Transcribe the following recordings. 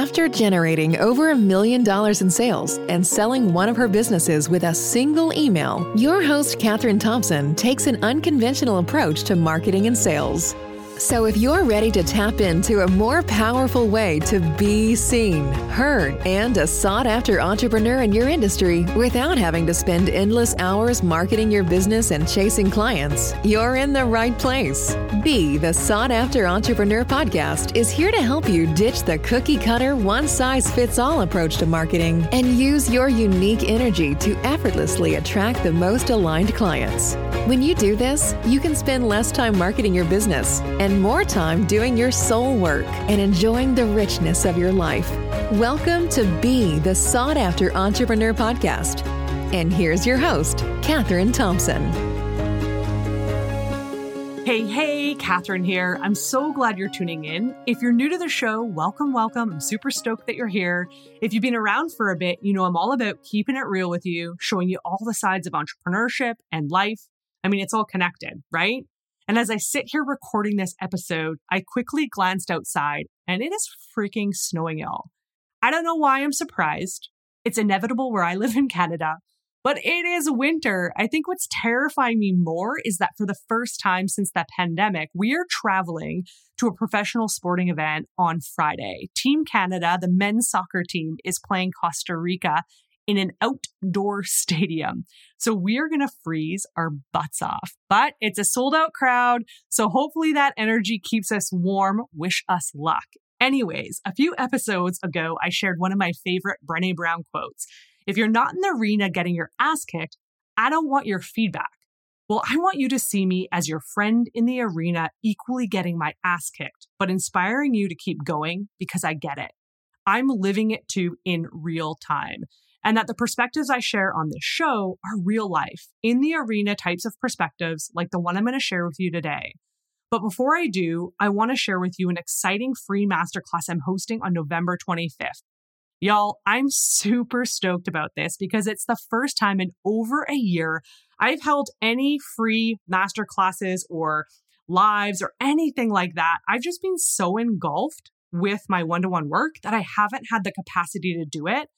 After generating over a million dollars in sales and selling one of her businesses with a single email, your host, Katherine Thompson, takes an unconventional approach to marketing and sales. So, if you're ready to tap into a more powerful way to be seen, heard, and a sought after entrepreneur in your industry without having to spend endless hours marketing your business and chasing clients, you're in the right place. Be the Sought After Entrepreneur podcast is here to help you ditch the cookie cutter, one size fits all approach to marketing and use your unique energy to effortlessly attract the most aligned clients. When you do this, you can spend less time marketing your business and more time doing your soul work and enjoying the richness of your life. Welcome to Be the Sought After Entrepreneur podcast. And here's your host, Katherine Thompson. Hey, hey, Katherine here. I'm so glad you're tuning in. If you're new to the show, welcome, welcome. I'm super stoked that you're here. If you've been around for a bit, you know I'm all about keeping it real with you, showing you all the sides of entrepreneurship and life I mean, it's all connected, right? And as I sit here recording this episode, I quickly glanced outside and it is freaking snowing, y'all. I don't know why I'm surprised. It's inevitable where I live in Canada, but it is winter. I think what's terrifying me more is that for the first time since that pandemic, we are traveling to a professional sporting event on Friday. Team Canada, the men's soccer team, is playing Costa Rica in an outdoor stadium. So we are going to freeze our butts off. But it's a sold out crowd. So hopefully that energy keeps us warm. Wish us luck. Anyways, a few episodes ago, I shared one of my favorite Brene Brown quotes. If you're not in the arena getting your ass kicked, I don't want your feedback. Well, I want you to see me as your friend in the arena, equally getting my ass kicked, but inspiring you to keep going because I get it. I'm living it too in real time and that the perspectives I share on this show are real life, in the arena types of perspectives like the one I'm going to share with you today. But before I do, I want to share with you an exciting free masterclass I'm hosting on November 25th. Y'all, I'm super stoked about this because it's the first time in over a year I've held any free masterclasses or lives or anything like that. I've just been so engulfed with my one to one work that I haven't had the capacity to do it.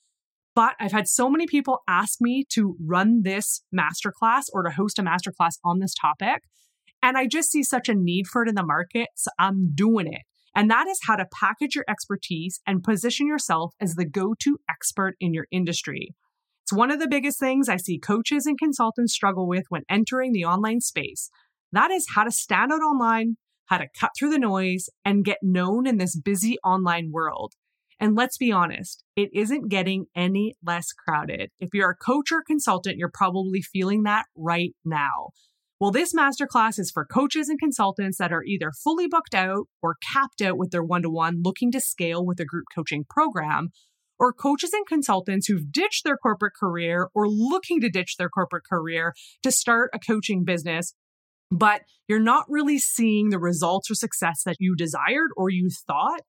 But I've had so many people ask me to run this masterclass or to host a masterclass on this topic. And I just see such a need for it in the market. So I'm doing it. And that is how to package your expertise and position yourself as the go to expert in your industry. It's one of the biggest things I see coaches and consultants struggle with when entering the online space. That is how to stand out online, how to cut through the noise, and get known in this busy online world. And let's be honest, it isn't getting any less crowded. If you're a coach or consultant, you're probably feeling that right now. Well, this masterclass is for coaches and consultants that are either fully booked out or capped out with their one to one, looking to scale with a group coaching program, or coaches and consultants who've ditched their corporate career or looking to ditch their corporate career to start a coaching business. But you're not really seeing the results or success that you desired or you thought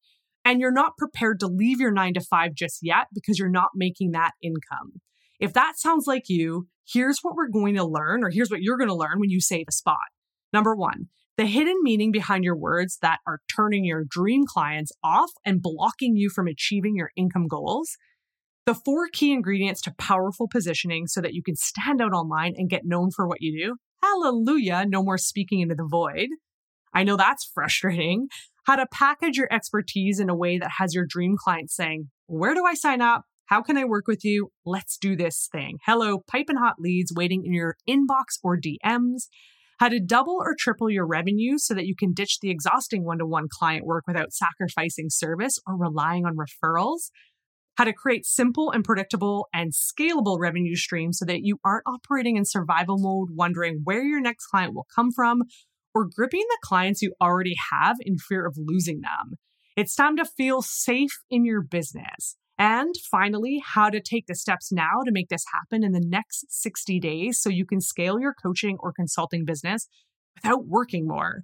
and you're not prepared to leave your nine to five just yet because you're not making that income. If that sounds like you, here's what we're going to learn, or here's what you're going to learn when you save a spot. Number one, the hidden meaning behind your words that are turning your dream clients off and blocking you from achieving your income goals. The four key ingredients to powerful positioning so that you can stand out online and get known for what you do. Hallelujah, no more speaking into the void. I know that's frustrating how to package your expertise in a way that has your dream client saying, Where do I sign up? How can I work with you? Let's do this thing. Hello, piping hot leads waiting in your inbox or DMs. How to double or triple your revenue so that you can ditch the exhausting one to one client work without sacrificing service or relying on referrals. How to create simple and predictable and scalable revenue streams so that you aren't operating in survival mode, wondering where your next client will come from or gripping the clients you already have in fear of losing them. It's time to feel safe in your business. And finally, how to take the steps now to make this happen in the next 60 days so you can scale your coaching or consulting business without working more.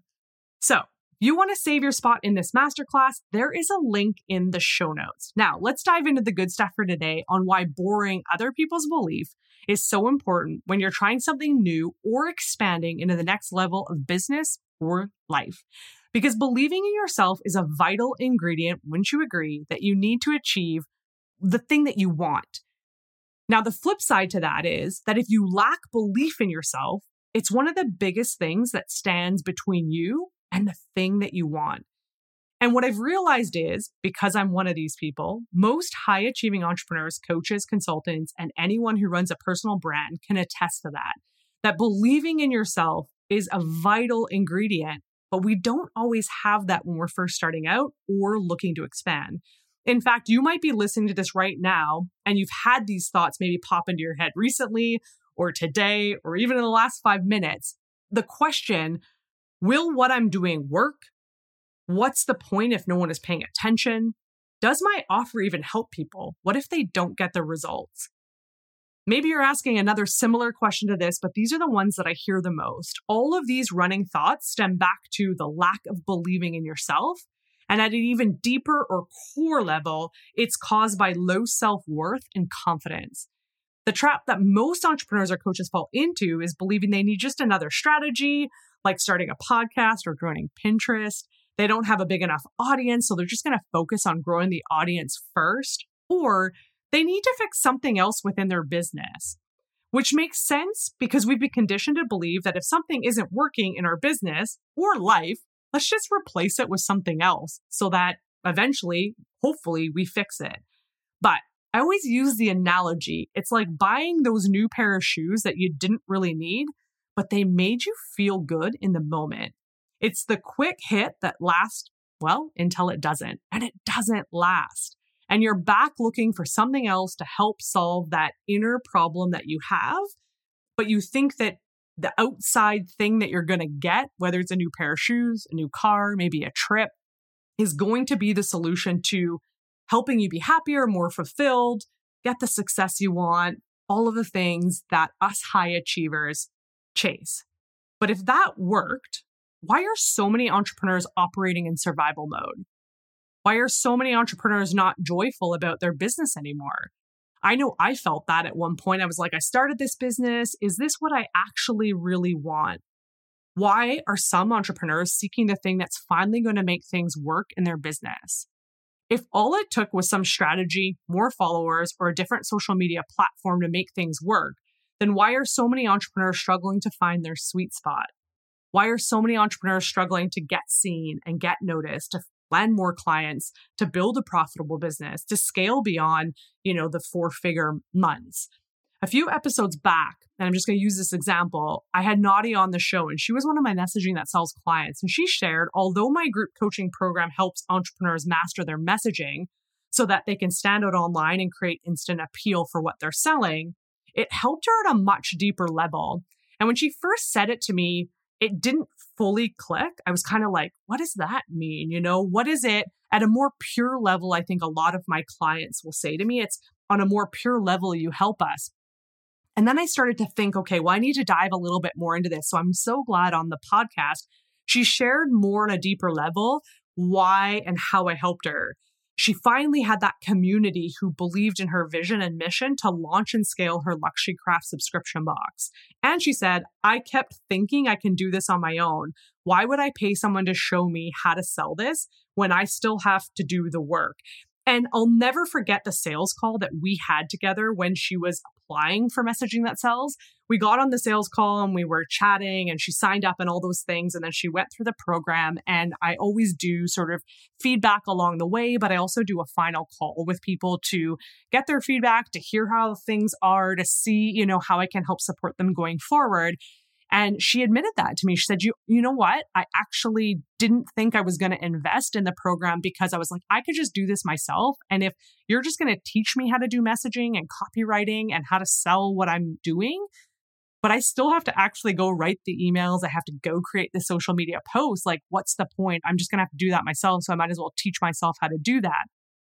So, you want to save your spot in this masterclass, there is a link in the show notes. Now, let's dive into the good stuff for today on why boring other people's belief is so important when you're trying something new or expanding into the next level of business or life. Because believing in yourself is a vital ingredient, wouldn't you agree, that you need to achieve the thing that you want. Now, the flip side to that is that if you lack belief in yourself, it's one of the biggest things that stands between you and the thing that you want. And what I've realized is because I'm one of these people, most high achieving entrepreneurs, coaches, consultants, and anyone who runs a personal brand can attest to that. That believing in yourself is a vital ingredient, but we don't always have that when we're first starting out or looking to expand. In fact, you might be listening to this right now and you've had these thoughts maybe pop into your head recently or today or even in the last five minutes. The question, will what I'm doing work? What's the point if no one is paying attention? Does my offer even help people? What if they don't get the results? Maybe you're asking another similar question to this, but these are the ones that I hear the most. All of these running thoughts stem back to the lack of believing in yourself. And at an even deeper or core level, it's caused by low self worth and confidence. The trap that most entrepreneurs or coaches fall into is believing they need just another strategy, like starting a podcast or growing Pinterest. They don't have a big enough audience, so they're just going to focus on growing the audience first, or they need to fix something else within their business. Which makes sense because we've been conditioned to believe that if something isn't working in our business or life, let's just replace it with something else so that eventually, hopefully, we fix it. But I always use the analogy it's like buying those new pair of shoes that you didn't really need, but they made you feel good in the moment. It's the quick hit that lasts, well, until it doesn't. And it doesn't last. And you're back looking for something else to help solve that inner problem that you have. But you think that the outside thing that you're going to get, whether it's a new pair of shoes, a new car, maybe a trip, is going to be the solution to helping you be happier, more fulfilled, get the success you want, all of the things that us high achievers chase. But if that worked, why are so many entrepreneurs operating in survival mode? Why are so many entrepreneurs not joyful about their business anymore? I know I felt that at one point. I was like, I started this business. Is this what I actually really want? Why are some entrepreneurs seeking the thing that's finally going to make things work in their business? If all it took was some strategy, more followers, or a different social media platform to make things work, then why are so many entrepreneurs struggling to find their sweet spot? Why are so many entrepreneurs struggling to get seen and get noticed, to land more clients, to build a profitable business, to scale beyond, you know, the four figure months? A few episodes back, and I'm just going to use this example, I had Nadia on the show and she was one of my messaging that sells clients. And she shared, although my group coaching program helps entrepreneurs master their messaging so that they can stand out online and create instant appeal for what they're selling, it helped her at a much deeper level. And when she first said it to me, it didn't fully click. I was kind of like, what does that mean? You know, what is it at a more pure level? I think a lot of my clients will say to me, it's on a more pure level, you help us. And then I started to think, okay, well, I need to dive a little bit more into this. So I'm so glad on the podcast, she shared more on a deeper level why and how I helped her she finally had that community who believed in her vision and mission to launch and scale her luxury craft subscription box. And she said, I kept thinking I can do this on my own. Why would I pay someone to show me how to sell this when I still have to do the work? And I'll never forget the sales call that we had together when she was applying for messaging that sells we got on the sales call and we were chatting and she signed up and all those things. And then she went through the program. And I always do sort of feedback along the way, but I also do a final call with people to get their feedback, to hear how things are, to see, you know, how I can help support them going forward. And she admitted that to me. She said, "You you know what? I actually didn't think I was going to invest in the program because I was like, I could just do this myself. And if you're just going to teach me how to do messaging and copywriting and how to sell what I'm doing, but I still have to actually go write the emails. I have to go create the social media posts. Like, what's the point? I'm just going to have to do that myself. So I might as well teach myself how to do that.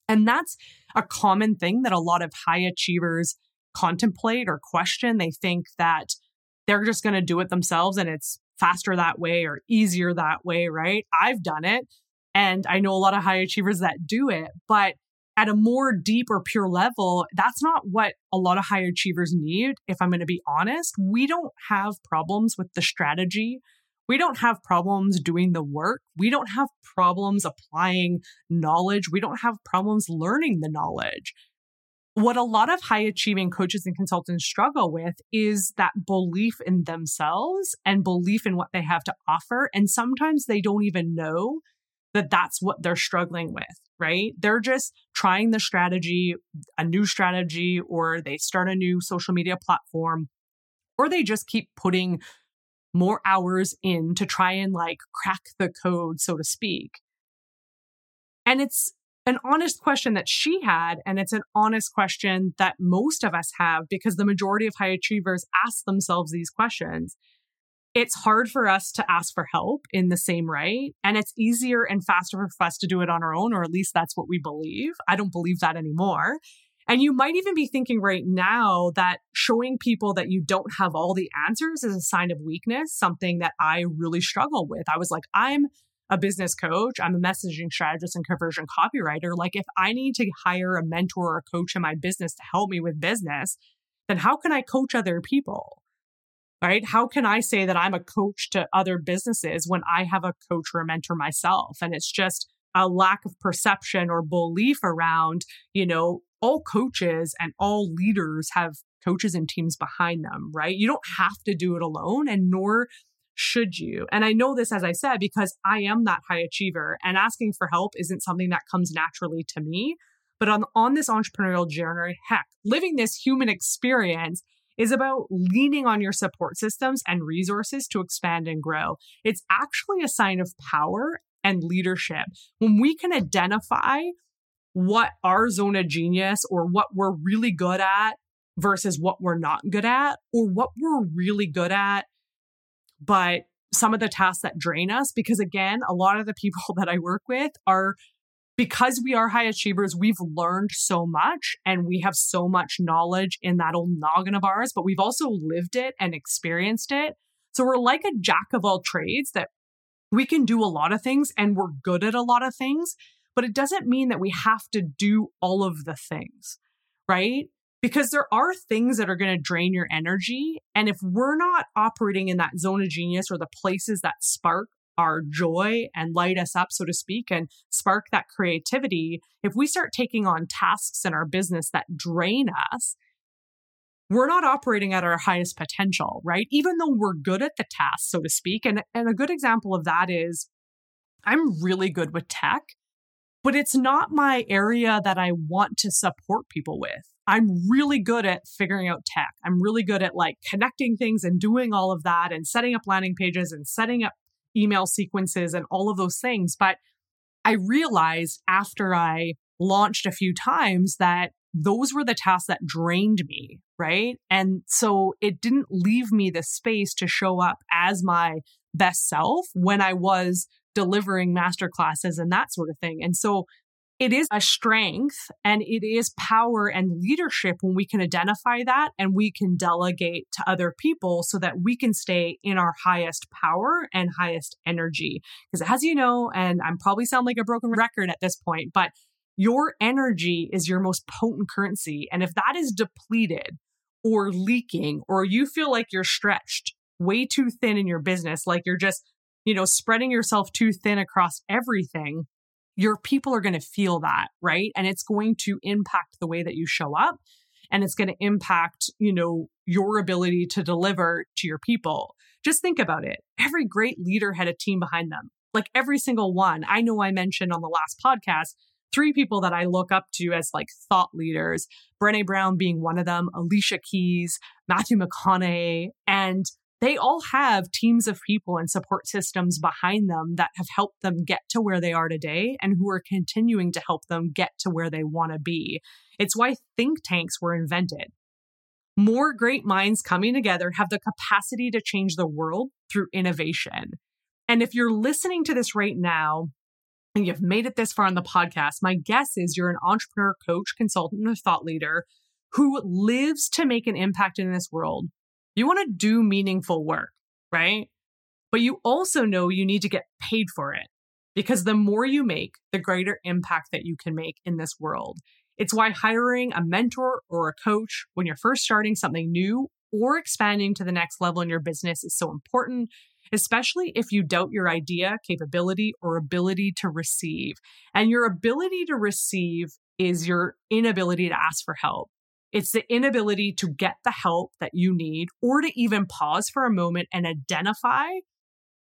And that's a common thing that a lot of high achievers contemplate or question. They think that they're just going to do it themselves and it's faster that way or easier that way, right? I've done it. And I know a lot of high achievers that do it, but at a more deep or pure level, that's not what a lot of high achievers need. If I'm going to be honest, we don't have problems with the strategy. We don't have problems doing the work. We don't have problems applying knowledge. We don't have problems learning the knowledge. What a lot of high achieving coaches and consultants struggle with is that belief in themselves and belief in what they have to offer. And sometimes they don't even know that that's what they're struggling with, right? They're just trying the strategy, a new strategy, or they start a new social media platform, or they just keep putting more hours in to try and like crack the code, so to speak. And it's an honest question that she had, and it's an honest question that most of us have because the majority of high achievers ask themselves these questions. It's hard for us to ask for help in the same right. And it's easier and faster for us to do it on our own, or at least that's what we believe. I don't believe that anymore. And you might even be thinking right now that showing people that you don't have all the answers is a sign of weakness, something that I really struggle with. I was like, I'm a business coach, I'm a messaging strategist and conversion copywriter. Like, if I need to hire a mentor or a coach in my business to help me with business, then how can I coach other people? Right? How can I say that I'm a coach to other businesses when I have a coach or a mentor myself? And it's just a lack of perception or belief around, you know, all coaches and all leaders have coaches and teams behind them, right? You don't have to do it alone and nor should you. And I know this, as I said, because I am that high achiever and asking for help isn't something that comes naturally to me. But on, on this entrepreneurial journey, heck, living this human experience is about leaning on your support systems and resources to expand and grow. It's actually a sign of power and leadership. When we can identify what our zone of genius or what we're really good at versus what we're not good at, or what we're really good at, but some of the tasks that drain us. Because again, a lot of the people that I work with are because we are high achievers, we've learned so much and we have so much knowledge in that old noggin of ours, but we've also lived it and experienced it. So we're like a jack of all trades that we can do a lot of things and we're good at a lot of things, but it doesn't mean that we have to do all of the things, right? Because there are things that are going to drain your energy. And if we're not operating in that zone of genius or the places that spark our joy and light us up, so to speak, and spark that creativity, if we start taking on tasks in our business that drain us, we're not operating at our highest potential, right? Even though we're good at the task, so to speak. And, and a good example of that is I'm really good with tech, but it's not my area that I want to support people with. I'm really good at figuring out tech. I'm really good at like connecting things and doing all of that and setting up landing pages and setting up email sequences and all of those things. But I realized after I launched a few times that those were the tasks that drained me, right? And so it didn't leave me the space to show up as my best self when I was delivering master classes and that sort of thing. And so it is a strength and it is power and leadership when we can identify that and we can delegate to other people so that we can stay in our highest power and highest energy. Because as you know, and I'm probably sound like a broken record at this point, but your energy is your most potent currency. And if that is depleted or leaking, or you feel like you're stretched way too thin in your business, like you're just, you know, spreading yourself too thin across everything, your people are going to feel that, right? And it's going to impact the way that you show up and it's going to impact, you know, your ability to deliver to your people. Just think about it. Every great leader had a team behind them. Like every single one. I know I mentioned on the last podcast three people that I look up to as like thought leaders, Brene Brown being one of them, Alicia Keys, Matthew McConaughey, and they all have teams of people and support systems behind them that have helped them get to where they are today and who are continuing to help them get to where they want to be. It's why think tanks were invented. More great minds coming together have the capacity to change the world through innovation. And if you're listening to this right now and you've made it this far on the podcast, my guess is you're an entrepreneur, coach, consultant, or thought leader who lives to make an impact in this world. You want to do meaningful work, right? But you also know you need to get paid for it because the more you make, the greater impact that you can make in this world. It's why hiring a mentor or a coach when you're first starting something new or expanding to the next level in your business is so important especially if you doubt your idea, capability, or ability to receive. And your ability to receive is your inability to ask for help. It's the inability to get the help that you need or to even pause for a moment and identify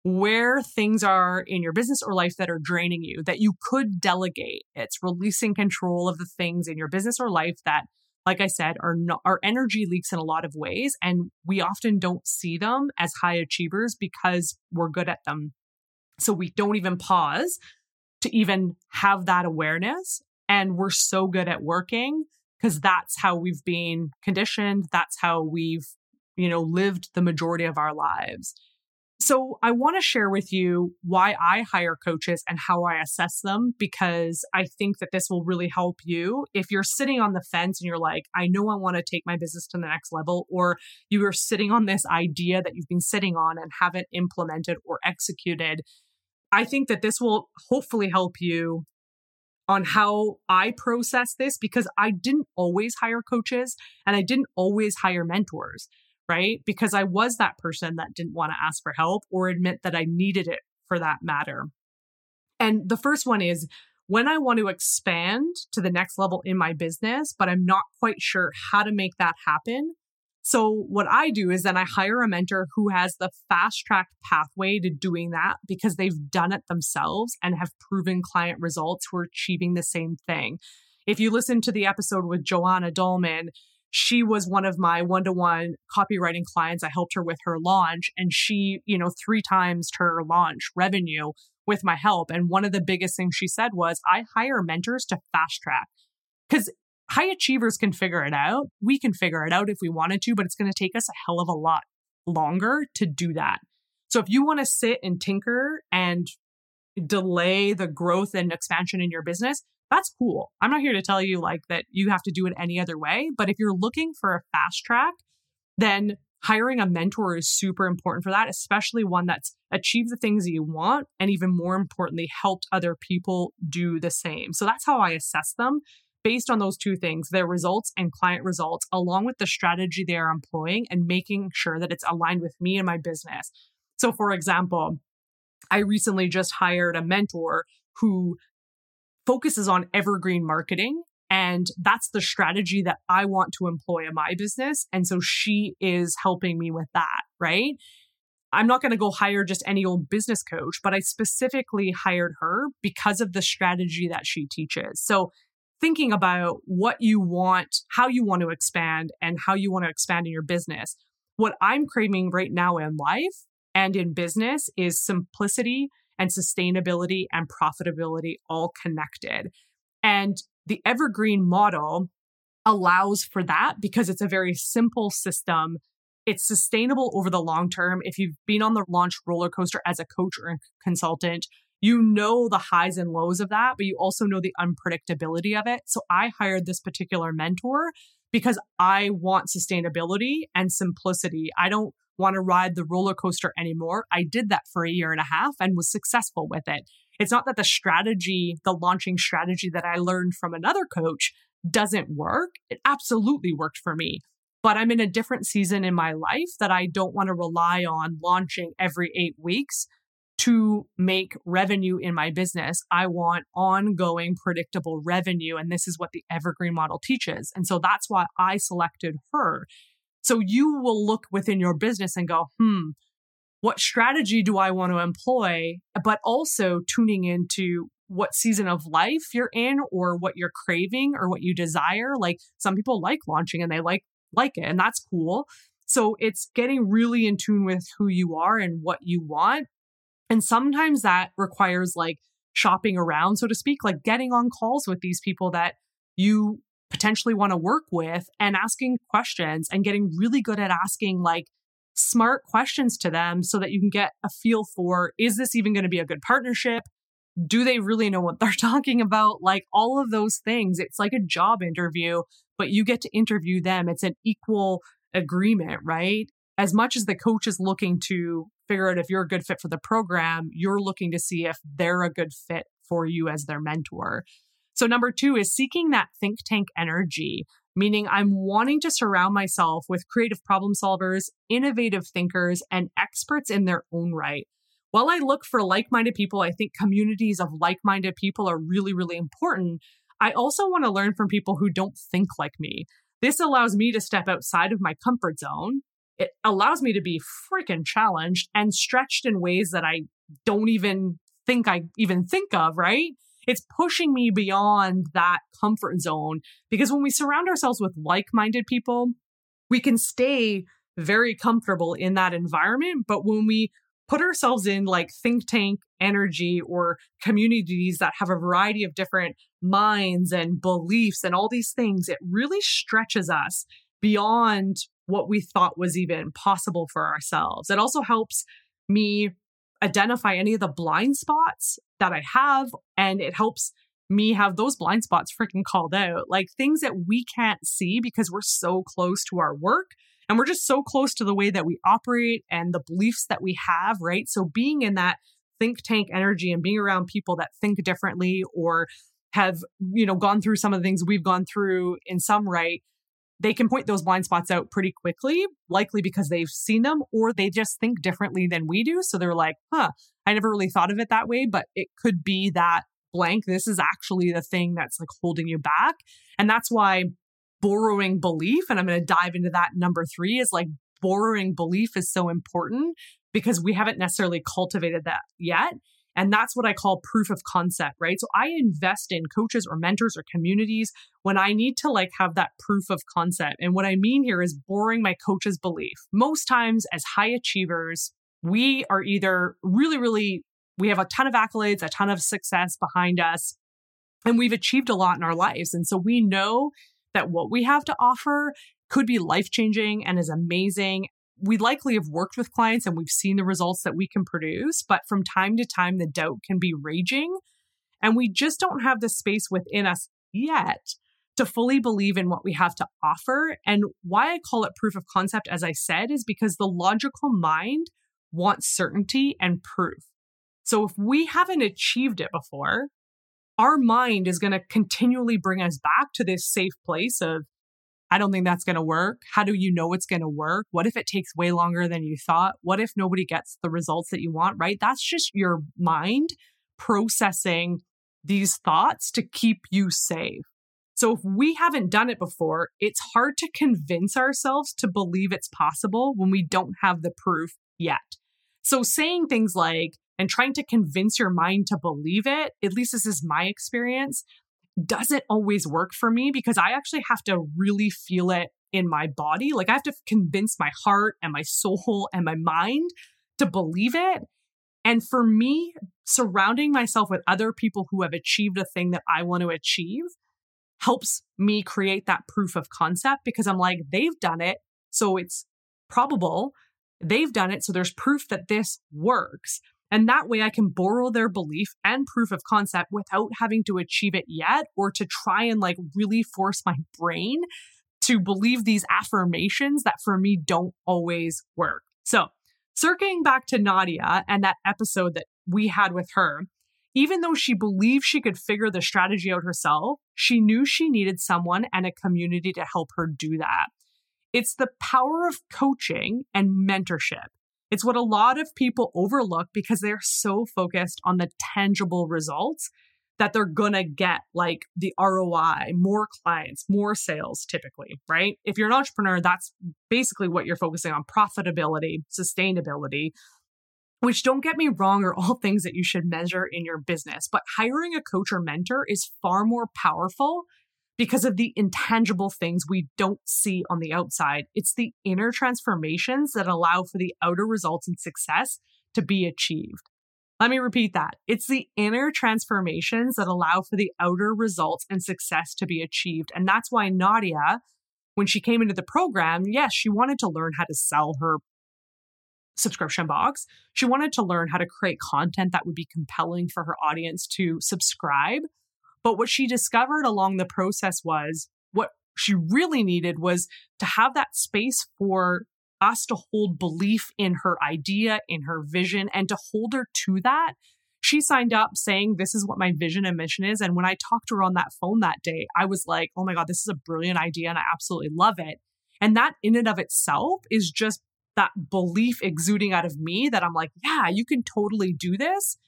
where things are in your business or life that are draining you that you could delegate. It's releasing control of the things in your business or life that like I said, are not, our energy leaks in a lot of ways, and we often don't see them as high achievers because we're good at them. So we don't even pause to even have that awareness. And we're so good at working because that's how we've been conditioned. That's how we've, you know, lived the majority of our lives. So, I want to share with you why I hire coaches and how I assess them because I think that this will really help you. If you're sitting on the fence and you're like, I know I want to take my business to the next level, or you are sitting on this idea that you've been sitting on and haven't implemented or executed, I think that this will hopefully help you on how I process this because I didn't always hire coaches and I didn't always hire mentors, right? Because I was that person that didn't want to ask for help or admit that I needed it for that matter. And the first one is when I want to expand to the next level in my business, but I'm not quite sure how to make that happen, so, what I do is then I hire a mentor who has the fast track pathway to doing that because they've done it themselves and have proven client results who are achieving the same thing. If you listen to the episode with Joanna Dolman, she was one of my one to one copywriting clients. I helped her with her launch, and she, you know, three times her launch revenue with my help. And one of the biggest things she said was, I hire mentors to fast track. Because high achievers can figure it out. We can figure it out if we wanted to, but it's going to take us a hell of a lot longer to do that. So if you want to sit and tinker and delay the growth and expansion in your business, that's cool. I'm not here to tell you like that you have to do it any other way, but if you're looking for a fast track, then hiring a mentor is super important for that, especially one that's achieved the things that you want and even more importantly helped other people do the same. So that's how I assess them based on those two things, their results and client results, along with the strategy they are employing and making sure that it's aligned with me and my business. So, for example, I recently just hired a mentor who focuses on evergreen marketing. And that's the strategy that I want to employ in my business. And so she is helping me with that, right? I'm not going to go hire just any old business coach, but I specifically hired her because of the strategy that she teaches. So thinking about what you want, how you want to expand, and how you want to expand in your business. What I'm craving right now in life and in business is simplicity and sustainability and profitability all connected. And the evergreen model allows for that because it's a very simple system. It's sustainable over the long term. If you've been on the launch roller coaster as a coach or a consultant, you know the highs and lows of that, but you also know the unpredictability of it. So I hired this particular mentor because I want sustainability and simplicity. I don't want to ride the roller coaster anymore. I did that for a year and a half and was successful with it. It's not that the strategy, the launching strategy that I learned from another coach doesn't work. It absolutely worked for me. But I'm in a different season in my life that I don't want to rely on launching every eight weeks to make revenue in my business. I want ongoing predictable revenue. And this is what the evergreen model teaches. And so that's why I selected her. So you will look within your business and go, hmm, what strategy do I want to employ? But also tuning into what season of life you're in or what you're craving or what you desire. Like some people like launching and they like like it and that's cool. So it's getting really in tune with who you are and what you want and sometimes that requires like shopping around, so to speak, like getting on calls with these people that you potentially want to work with and asking questions and getting really good at asking like smart questions to them so that you can get a feel for is this even going to be a good partnership? Do they really know what they're talking about? Like all of those things. It's like a job interview, but you get to interview them. It's an equal agreement, right? As much as the coach is looking to figure out if you're a good fit for the program, you're looking to see if they're a good fit for you as their mentor. So, number two is seeking that think tank energy. meaning I'm wanting to surround myself with creative problem solvers, innovative thinkers, and experts in their own right. While I look for like minded people, I think communities of like minded people are really, really important. I also want to learn from people who don't think like me. This allows me to step outside of my comfort zone. It allows me to be freaking challenged and stretched in ways that I don't even think I even think of, right? It's pushing me beyond that comfort zone because when we surround ourselves with like minded people, we can stay very comfortable in that environment. But when we put ourselves in like think tank energy or communities that have a variety of different minds and beliefs and all these things, it really stretches us beyond what we thought was even possible for ourselves. It also helps me identify any of the blind spots that I have, and it helps me have those blind spots freaking called out, like things that we can't see because we're so close to our work and we're just so close to the way that we operate and the beliefs that we have, right? So being in that think tank energy and being around people that think differently or have, you know, gone through some of the things we've gone through in some right they can point those blind spots out pretty quickly, likely because they've seen them or they just think differently than we do. So they're like, huh, I never really thought of it that way, but it could be that blank. This is actually the thing that's like holding you back. And that's why borrowing belief, and I'm going to dive into that number three, is like borrowing belief is so important because we haven't necessarily cultivated that yet. And that's what I call proof of concept, right? So I invest in coaches or mentors or communities when I need to like have that proof of concept. And what I mean here is boring my coach's belief. Most times as high achievers, we are either really, really, we have a ton of accolades, a ton of success behind us, and we've achieved a lot in our lives. And so we know that what we have to offer could be life changing and is amazing we likely have worked with clients and we've seen the results that we can produce, but from time to time, the doubt can be raging. And we just don't have the space within us yet to fully believe in what we have to offer. And why I call it proof of concept, as I said, is because the logical mind wants certainty and proof. So if we haven't achieved it before, our mind is going to continually bring us back to this safe place of I don't think that's going to work. How do you know it's going to work? What if it takes way longer than you thought? What if nobody gets the results that you want, right? That's just your mind processing these thoughts to keep you safe. So if we haven't done it before, it's hard to convince ourselves to believe it's possible when we don't have the proof yet. So saying things like, and trying to convince your mind to believe it, at least this is my experience, doesn't always work for me because I actually have to really feel it in my body. Like I have to convince my heart and my soul and my mind to believe it. And for me, surrounding myself with other people who have achieved a thing that I want to achieve helps me create that proof of concept because I'm like, they've done it. So it's probable. They've done it. So there's proof that this works. And that way I can borrow their belief and proof of concept without having to achieve it yet or to try and like really force my brain to believe these affirmations that for me don't always work. So, circling back to Nadia and that episode that we had with her, even though she believed she could figure the strategy out herself, she knew she needed someone and a community to help her do that. It's the power of coaching and mentorship it's what a lot of people overlook because they're so focused on the tangible results that they're gonna get like the ROI, more clients, more sales typically, right? If you're an entrepreneur, that's basically what you're focusing on profitability, sustainability, which don't get me wrong are all things that you should measure in your business. But hiring a coach or mentor is far more powerful because of the intangible things we don't see on the outside. It's the inner transformations that allow for the outer results and success to be achieved. Let me repeat that. It's the inner transformations that allow for the outer results and success to be achieved. And that's why Nadia, when she came into the program, yes, she wanted to learn how to sell her subscription box. She wanted to learn how to create content that would be compelling for her audience to subscribe. But what she discovered along the process was what she really needed was to have that space for us to hold belief in her idea, in her vision, and to hold her to that. she signed up saying, This is what my vision and mission is. And when I talked to her on that phone that day, I was like, Oh my God, this is a brilliant idea. And I absolutely love it. And that in and of itself is just that belief exuding out of me that I'm like, Yeah, you can totally do this.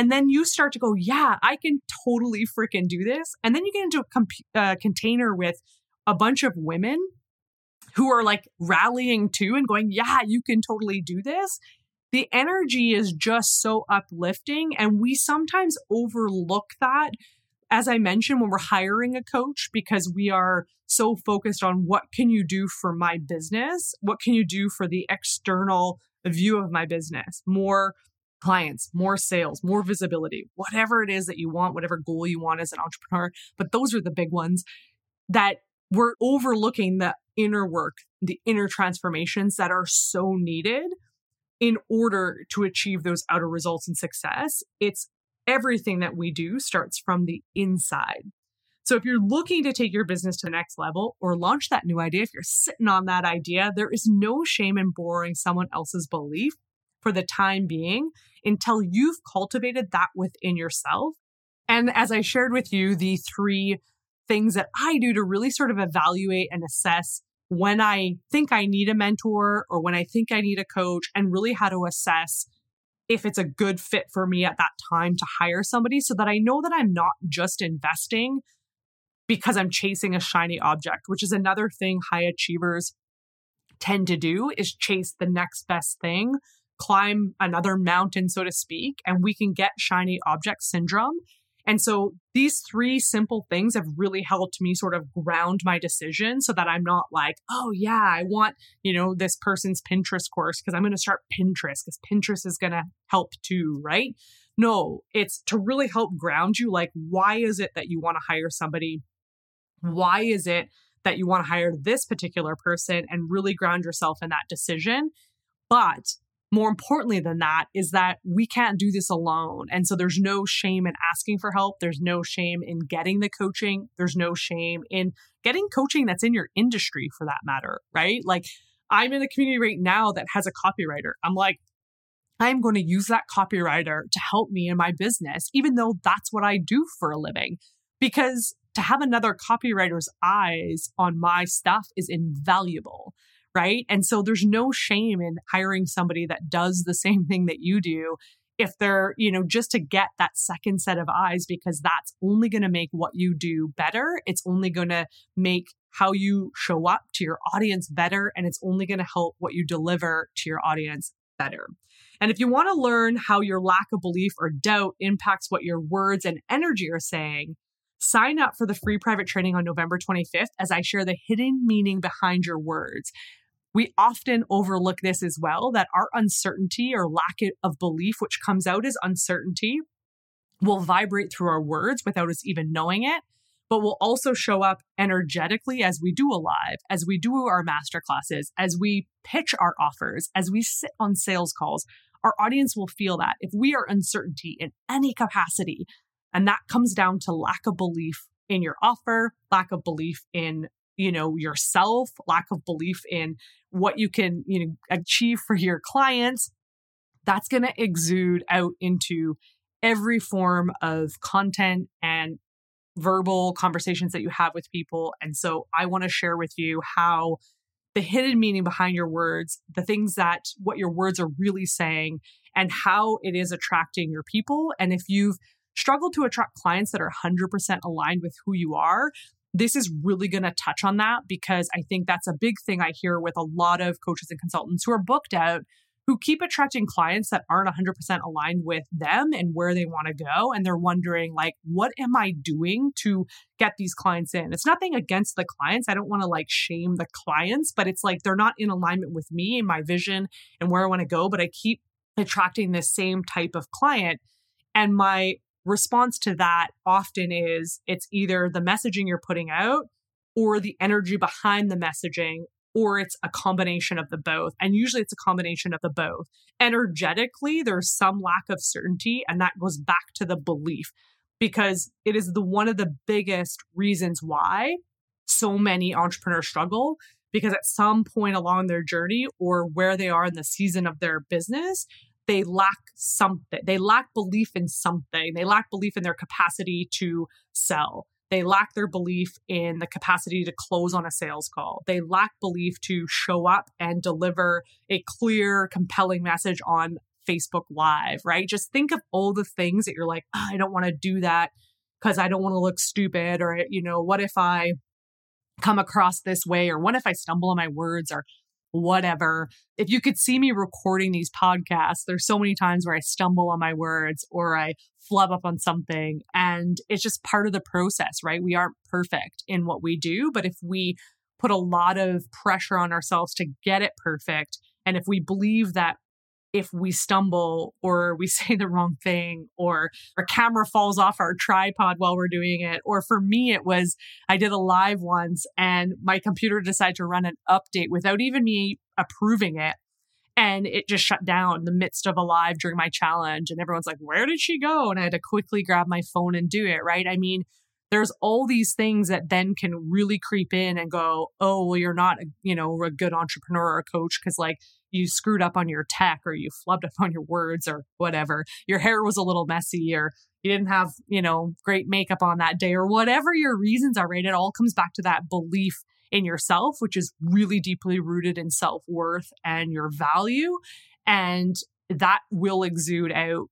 And then you start to go, Yeah, I can totally freaking do this. And then you get into a comp- uh, container with a bunch of women who are like rallying too and going, Yeah, you can totally do this the energy is just so uplifting. And we sometimes overlook that, as I mentioned, when we're hiring a coach, because we are so focused on what can you do for my business? What can you do for the external view of my business? More clients, more sales, more visibility, whatever it is that you want, whatever goal you want as an entrepreneur. But those are the big ones that we're overlooking the inner work, the inner transformations that are so needed in order to achieve those outer results and success. It's everything that we do starts from the inside. So if you're looking to take your business to the next level or launch that new idea, if you're sitting on that idea, there is no shame in borrowing someone else's belief for the time being until you've cultivated that within yourself. And as I shared with you, the three things that I do to really sort of evaluate and assess when I think I need a mentor or when I think I need a coach and really how to assess if it's a good fit for me at that time to hire somebody so that I know that I'm not just investing because I'm chasing a shiny object, which is another thing high achievers tend to do is chase the next best thing, climb another mountain so to speak, and we can get shiny object syndrome and so these three simple things have really helped me sort of ground my decision so that I'm not like, oh, yeah, I want, you know, this person's Pinterest course because I'm going to start Pinterest because Pinterest is going to help too, right? No, it's to really help ground you. Like, why is it that you want to hire somebody? Why is it that you want to hire this particular person and really ground yourself in that decision? But more importantly than that is that we can't do this alone. And so there's no shame in asking for help. There's no shame in getting the coaching. There's no shame in getting coaching that's in your industry for that matter, right? Like I'm in a community right now that has a copywriter. I'm like, I'm going to use that copywriter to help me in my business, even though that's what I do for a living. Because to have another copywriter's eyes on my stuff is invaluable right? And so there's no shame in hiring somebody that does the same thing that you do if they're, you know, just to get that second set of eyes because that's only going to make what you do better. It's only going to make how you show up to your audience better and it's only going to help what you deliver to your audience better. And if you want to learn how your lack of belief or doubt impacts what your words and energy are saying, sign up for the free private training on November 25th as I share the hidden meaning behind your words. We often overlook this as well that our uncertainty or lack of belief, which comes out as uncertainty, will vibrate through our words without us even knowing it, but will also show up energetically as we do a live, as we do our master classes, as we pitch our offers, as we sit on sales calls. Our audience will feel that if we are uncertainty in any capacity, and that comes down to lack of belief in your offer, lack of belief in you know yourself lack of belief in what you can you know achieve for your clients that's going to exude out into every form of content and verbal conversations that you have with people. And so i want to share with you how the hidden meaning behind your words the things that what your words are really saying and how it is attracting your people. And if you've struggled to attract clients that are 100% aligned with who you are this is really going to touch on that because I think that's a big thing I hear with a lot of coaches and consultants who are booked out who keep attracting clients that aren't 100% aligned with them and where they want to go. And they're wondering like what am I doing to get these clients in? It's nothing against the clients. I don't want to like shame the clients but it's like they're not in alignment with me and my vision and where I want to go but I keep attracting this same type of client. And my response to that often is it's either the messaging you're putting out or the energy behind the messaging or it's a combination of the both. And usually it's a combination of the both. Energetically, there's some lack of certainty, and that goes back to the belief because it is the one of the biggest reasons why so many entrepreneurs struggle because at some point along their journey or where they are in the season of their business, they lack something. They lack belief in something. They lack belief in their capacity to sell. They lack their belief in the capacity to close on a sales call. They lack belief to show up and deliver a clear, compelling message on Facebook Live, right? Just think of all the things that you're like, oh, I don't want to do that because I don't want to look stupid. Or, you know, what if I come across this way? Or what if I stumble on my words? Or whatever. If you could see me recording these podcasts, there's so many times where I stumble on my words or I flub up on something. And it's just part of the process, right? We aren't perfect in what we do. But if we put a lot of pressure on ourselves to get it perfect, and if we believe that if we stumble or we say the wrong thing or our camera falls off our tripod while we're doing it. Or for me, it was I did a live once and my computer decided to run an update without even me approving it. And it just shut down in the midst of a live during my challenge. And everyone's like, where did she go? And I had to quickly grab my phone and do it. Right. I mean, there's all these things that then can really creep in and go, oh, well, you're not, a, you know, a good entrepreneur or a coach because like you screwed up on your tech or you flubbed up on your words or whatever. Your hair was a little messy or you didn't have, you know, great makeup on that day or whatever your reasons are, right? It all comes back to that belief in yourself, which is really deeply rooted in self worth and your value. And that will exude out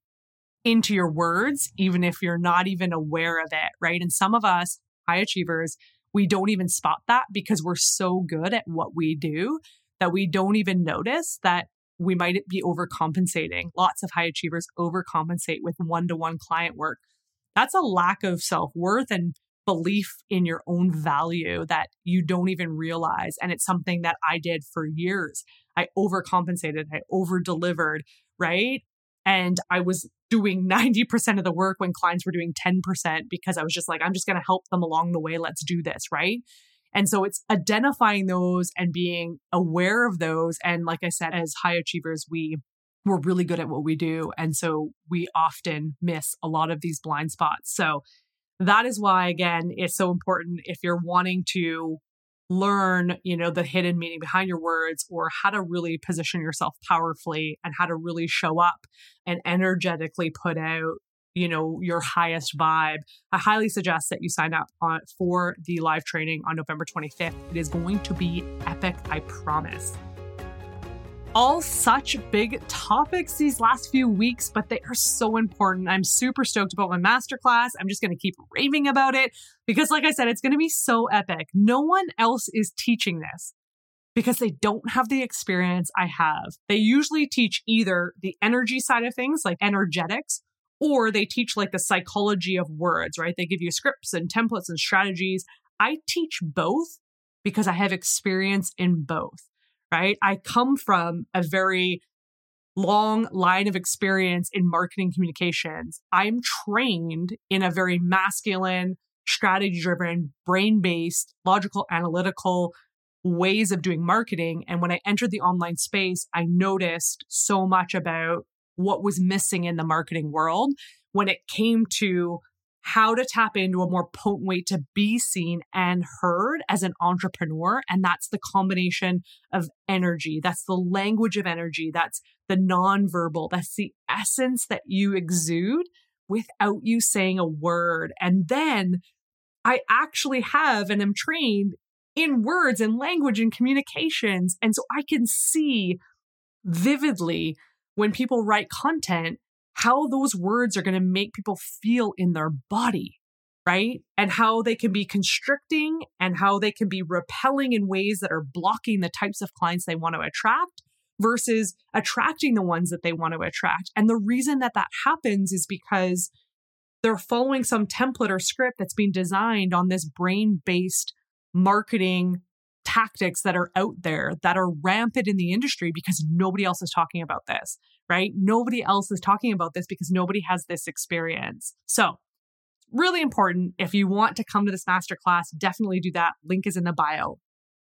into your words, even if you're not even aware of it, right? And some of us, high achievers, we don't even spot that because we're so good at what we do that we don't even notice that we might be overcompensating. Lots of high achievers overcompensate with one to one client work. That's a lack of self worth and belief in your own value that you don't even realize. And it's something that I did for years. I overcompensated, I over delivered, right? And I was doing 90% of the work when clients were doing 10% because I was just like, I'm just going to help them along the way. Let's do this, right? And so it's identifying those and being aware of those. And like I said, as high achievers, we we're really good at what we do. And so we often miss a lot of these blind spots. So that is why, again, it's so important if you're wanting to learn, you know, the hidden meaning behind your words or how to really position yourself powerfully and how to really show up and energetically put out you know your highest vibe i highly suggest that you sign up on, for the live training on november 25th it is going to be epic i promise all such big topics these last few weeks, but they are so important. I'm super stoked about my masterclass. I'm just going to keep raving about it because, like I said, it's going to be so epic. No one else is teaching this because they don't have the experience I have. They usually teach either the energy side of things, like energetics, or they teach like the psychology of words, right? They give you scripts and templates and strategies. I teach both because I have experience in both, right? I come from a very long line of experience in marketing communications. I'm trained in a very masculine, strategy driven, brain based, logical, analytical ways of doing marketing. And when I entered the online space, I noticed so much about what was missing in the marketing world when it came to how to tap into a more potent way to be seen and heard as an entrepreneur. And that's the combination of energy. That's the language of energy. That's the nonverbal. That's the essence that you exude without you saying a word. And then I actually have and am trained in words and language and communications. And so I can see vividly when people write content, how those words are going to make people feel in their body, right? And how they can be constricting and how they can be repelling in ways that are blocking the types of clients they want to attract versus attracting the ones that they want to attract. And the reason that that happens is because they're following some template or script that's being designed on this brain based marketing tactics that are out there that are rampant in the industry because nobody else is talking about this, right? Nobody else is talking about this because nobody has this experience. So, really important. If you want to come to this masterclass, definitely do that. Link is in the bio.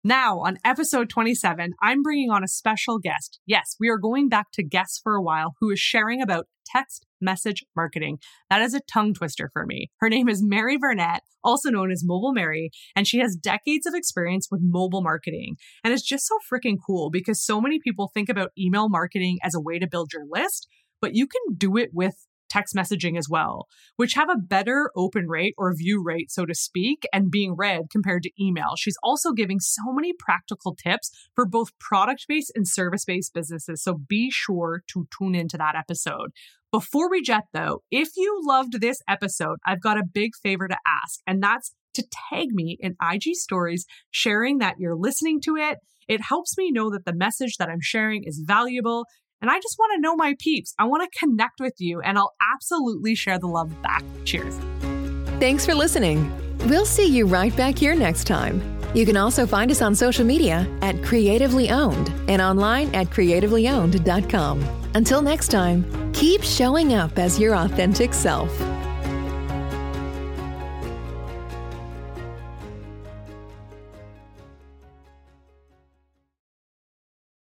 Now, on episode 27, I'm bringing on a special guest. Yes, we are going back to guests for a while who is sharing about text message marketing. That is a tongue twister for me. Her name is Mary Burnett, also known as Mobile Mary, and she has decades of experience with mobile marketing. And it's just so freaking cool because so many people think about email marketing as a way to build your list, but you can do it with text messaging as well, which have a better open rate or view rate, so to speak, and being read compared to email. She's also giving so many practical tips for both product based and service based businesses. So be sure to tune into that episode. Before we jet though, if you loved this episode, I've got a big favor to ask, and that's to tag me in IG stories, sharing that you're listening to it. It helps me know that the message that I'm sharing is valuable and I just want to know my peeps. I want to connect with you, and I'll absolutely share the love back. Cheers. Thanks for listening. We'll see you right back here next time. You can also find us on social media at Creatively Owned and online at creativelyowned.com. Until next time, keep showing up as your authentic self.